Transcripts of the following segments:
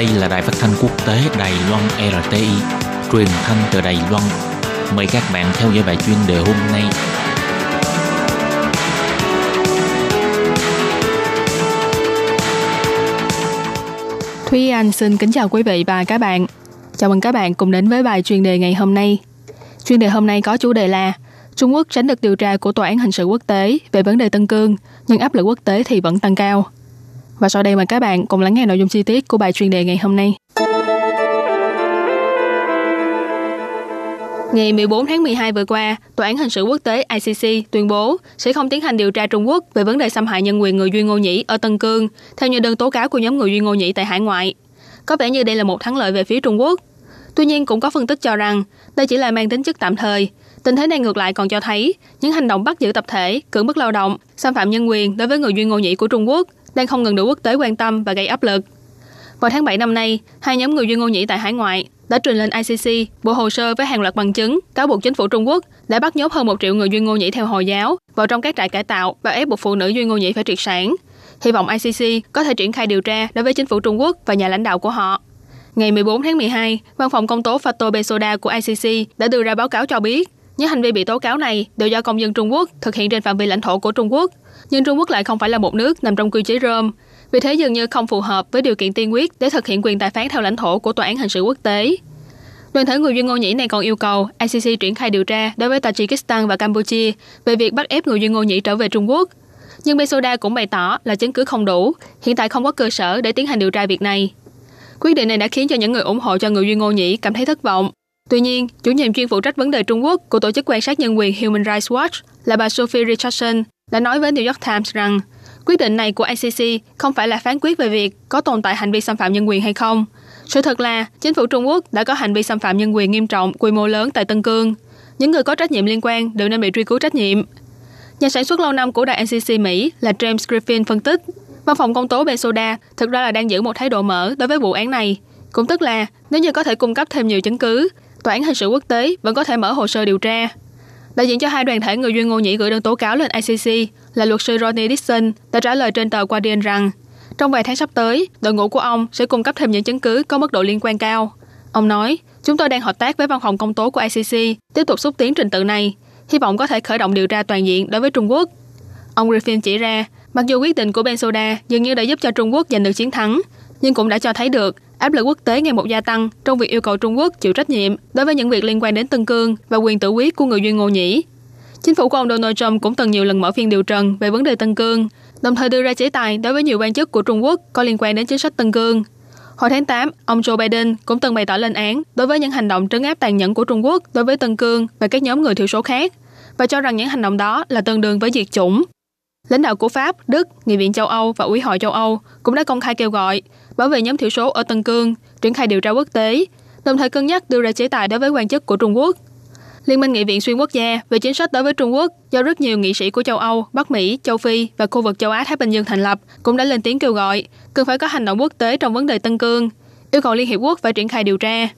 Đây là đài phát thanh quốc tế Đài Loan RTI, truyền thanh từ Đài Loan. Mời các bạn theo dõi bài chuyên đề hôm nay. Thúy Anh xin kính chào quý vị và các bạn. Chào mừng các bạn cùng đến với bài chuyên đề ngày hôm nay. Chuyên đề hôm nay có chủ đề là Trung Quốc tránh được điều tra của Tòa án Hình sự Quốc tế về vấn đề Tân Cương, nhưng áp lực quốc tế thì vẫn tăng cao. Và sau đây mời các bạn cùng lắng nghe nội dung chi tiết của bài chuyên đề ngày hôm nay. Ngày 14 tháng 12 vừa qua, Tòa án Hình sự Quốc tế ICC tuyên bố sẽ không tiến hành điều tra Trung Quốc về vấn đề xâm hại nhân quyền người Duy Ngô Nhĩ ở Tân Cương, theo như đơn tố cáo của nhóm người Duy Ngô Nhĩ tại hải ngoại. Có vẻ như đây là một thắng lợi về phía Trung Quốc. Tuy nhiên cũng có phân tích cho rằng đây chỉ là mang tính chất tạm thời. Tình thế này ngược lại còn cho thấy những hành động bắt giữ tập thể, cưỡng bức lao động, xâm phạm nhân quyền đối với người Duy Ngô Nhĩ của Trung Quốc đang không ngừng được quốc tế quan tâm và gây áp lực. Vào tháng 7 năm nay, hai nhóm người Duy Ngô Nhĩ tại hải ngoại đã trình lên ICC bộ hồ sơ với hàng loạt bằng chứng cáo buộc chính phủ Trung Quốc đã bắt nhốt hơn một triệu người Duy Ngô Nhĩ theo Hồi giáo vào trong các trại cải tạo và ép buộc phụ nữ Duy Ngô Nhĩ phải triệt sản. Hy vọng ICC có thể triển khai điều tra đối với chính phủ Trung Quốc và nhà lãnh đạo của họ. Ngày 14 tháng 12, văn phòng công tố Fato Besoda của ICC đã đưa ra báo cáo cho biết những hành vi bị tố cáo này đều do công dân Trung Quốc thực hiện trên phạm vi lãnh thổ của Trung Quốc, nhưng Trung Quốc lại không phải là một nước nằm trong quy chế Rome, vì thế dường như không phù hợp với điều kiện tiên quyết để thực hiện quyền tài phán theo lãnh thổ của Tòa án Hình sự Quốc tế. Đoàn thể người Duyên Ngô Nhĩ này còn yêu cầu ICC triển khai điều tra đối với Tajikistan và Campuchia về việc bắt ép người Duyên Ngô Nhĩ trở về Trung Quốc. Nhưng Besoda cũng bày tỏ là chứng cứ không đủ, hiện tại không có cơ sở để tiến hành điều tra việc này. Quyết định này đã khiến cho những người ủng hộ cho người Duyên Ngô Nhĩ cảm thấy thất vọng. Tuy nhiên, chủ nhiệm chuyên phụ trách vấn đề Trung Quốc của tổ chức quan sát nhân quyền Human Rights Watch là bà Sophie Richardson đã nói với New York Times rằng quyết định này của ICC không phải là phán quyết về việc có tồn tại hành vi xâm phạm nhân quyền hay không. Sự thật là, chính phủ Trung Quốc đã có hành vi xâm phạm nhân quyền nghiêm trọng, quy mô lớn tại Tân Cương. Những người có trách nhiệm liên quan đều nên bị truy cứu trách nhiệm. Nhà sản xuất lâu năm của đài NCC Mỹ là James Griffin phân tích, văn phòng công tố Besoda thực ra là đang giữ một thái độ mở đối với vụ án này. Cũng tức là, nếu như có thể cung cấp thêm nhiều chứng cứ, Tòa án Hình sự Quốc tế vẫn có thể mở hồ sơ điều tra. Đại diện cho hai đoàn thể người Duyên Ngô Nhĩ gửi đơn tố cáo lên ICC là luật sư Rodney Dixon đã trả lời trên tờ Guardian rằng trong vài tháng sắp tới, đội ngũ của ông sẽ cung cấp thêm những chứng cứ có mức độ liên quan cao. Ông nói, chúng tôi đang hợp tác với văn phòng công tố của ICC, tiếp tục xúc tiến trình tự này, hy vọng có thể khởi động điều tra toàn diện đối với Trung Quốc. Ông Griffin chỉ ra, mặc dù quyết định của Ben Soda dường như đã giúp cho Trung Quốc giành được chiến thắng, nhưng cũng đã cho thấy được áp lực quốc tế ngày một gia tăng trong việc yêu cầu Trung Quốc chịu trách nhiệm đối với những việc liên quan đến Tân Cương và quyền tự quyết của người Duy Ngô Nhĩ. Chính phủ của ông Donald Trump cũng từng nhiều lần mở phiên điều trần về vấn đề Tân Cương, đồng thời đưa ra chế tài đối với nhiều quan chức của Trung Quốc có liên quan đến chính sách Tân Cương. Hồi tháng 8, ông Joe Biden cũng từng bày tỏ lên án đối với những hành động trấn áp tàn nhẫn của Trung Quốc đối với Tân Cương và các nhóm người thiểu số khác và cho rằng những hành động đó là tương đương với diệt chủng. Lãnh đạo của Pháp, Đức, Nghị viện châu Âu và Ủy hội châu Âu cũng đã công khai kêu gọi bảo vệ nhóm thiểu số ở Tân Cương, triển khai điều tra quốc tế, đồng thời cân nhắc đưa ra chế tài đối với quan chức của Trung Quốc. Liên minh Nghị viện xuyên quốc gia về chính sách đối với Trung Quốc do rất nhiều nghị sĩ của châu Âu, Bắc Mỹ, châu Phi và khu vực châu Á Thái Bình Dương thành lập cũng đã lên tiếng kêu gọi cần phải có hành động quốc tế trong vấn đề Tân Cương, yêu cầu Liên Hiệp Quốc phải triển khai điều tra.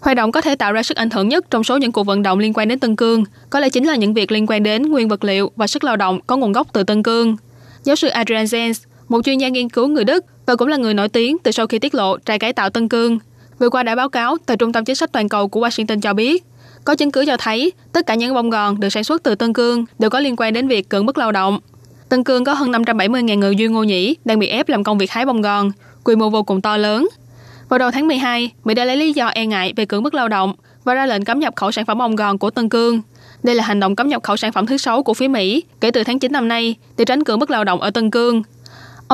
Hoạt động có thể tạo ra sức ảnh hưởng nhất trong số những cuộc vận động liên quan đến Tân Cương, có lẽ chính là những việc liên quan đến nguyên vật liệu và sức lao động có nguồn gốc từ Tân Cương. Giáo sư Adrian Zenz, một chuyên gia nghiên cứu người Đức và cũng là người nổi tiếng từ sau khi tiết lộ trại cải tạo Tân Cương, vừa qua đã báo cáo tại Trung tâm Chính sách Toàn cầu của Washington cho biết, có chứng cứ cho thấy tất cả những bông gòn được sản xuất từ Tân Cương đều có liên quan đến việc cưỡng bức lao động. Tân Cương có hơn 570.000 người Duy Ngô Nhĩ đang bị ép làm công việc hái bông gòn, quy mô vô cùng to lớn. Vào đầu tháng 12, Mỹ đã lấy lý do e ngại về cưỡng bức lao động và ra lệnh cấm nhập khẩu sản phẩm bông gòn của Tân Cương. Đây là hành động cấm nhập khẩu sản phẩm thứ sáu của phía Mỹ kể từ tháng 9 năm nay để tránh cưỡng bức lao động ở Tân Cương.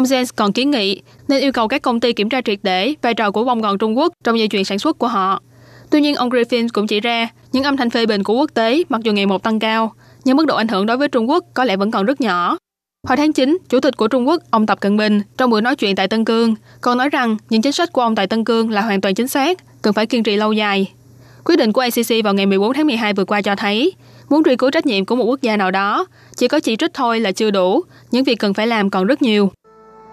Ông Jens còn kiến nghị nên yêu cầu các công ty kiểm tra triệt để vai trò của bông gòn Trung Quốc trong dây chuyền sản xuất của họ. Tuy nhiên, ông Griffin cũng chỉ ra những âm thanh phê bình của quốc tế mặc dù ngày một tăng cao, nhưng mức độ ảnh hưởng đối với Trung Quốc có lẽ vẫn còn rất nhỏ. Hồi tháng 9, Chủ tịch của Trung Quốc, ông Tập Cận Bình, trong buổi nói chuyện tại Tân Cương, còn nói rằng những chính sách của ông tại Tân Cương là hoàn toàn chính xác, cần phải kiên trì lâu dài. Quyết định của ICC vào ngày 14 tháng 12 vừa qua cho thấy, muốn truy cứu trách nhiệm của một quốc gia nào đó, chỉ có chỉ trích thôi là chưa đủ, những việc cần phải làm còn rất nhiều.